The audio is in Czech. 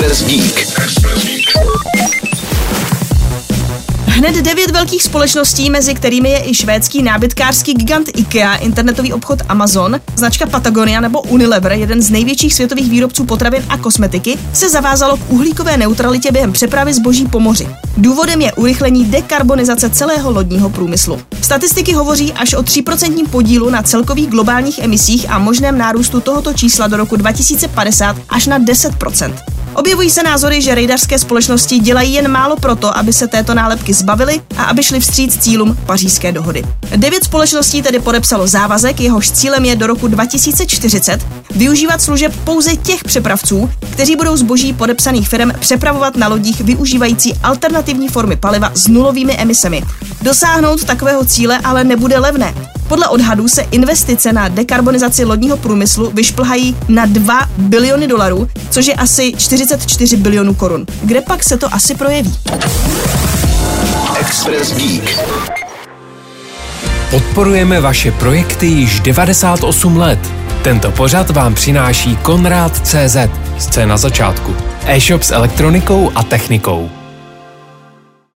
Express Geek. Hned devět velkých společností, mezi kterými je i švédský nábytkářský gigant IKEA, internetový obchod Amazon, značka Patagonia nebo Unilever, jeden z největších světových výrobců potravin a kosmetiky, se zavázalo k uhlíkové neutralitě během přepravy zboží po moři. Důvodem je urychlení dekarbonizace celého lodního průmyslu. Statistiky hovoří až o 3% podílu na celkových globálních emisích a možném nárůstu tohoto čísla do roku 2050 až na 10%. Objevují se názory, že rejdařské společnosti dělají jen málo proto, aby se této nálepky zbavili a aby šli vstříc cílům pařížské dohody. Devět společností tedy podepsalo závazek, jehož cílem je do roku 2040 využívat služeb pouze těch přepravců, kteří budou zboží podepsaných firm přepravovat na lodích využívající alternativní formy paliva s nulovými emisemi. Dosáhnout takového cíle ale nebude levné. Podle odhadů se investice na dekarbonizaci lodního průmyslu vyšplhají na 2 biliony dolarů, což je asi 44 bilionů korun. Kde pak se to asi projeví? Express Geek. Podporujeme vaše projekty již 98 let. Tento pořad vám přináší Konrad CZ, scéna začátku. E-shop s elektronikou a technikou.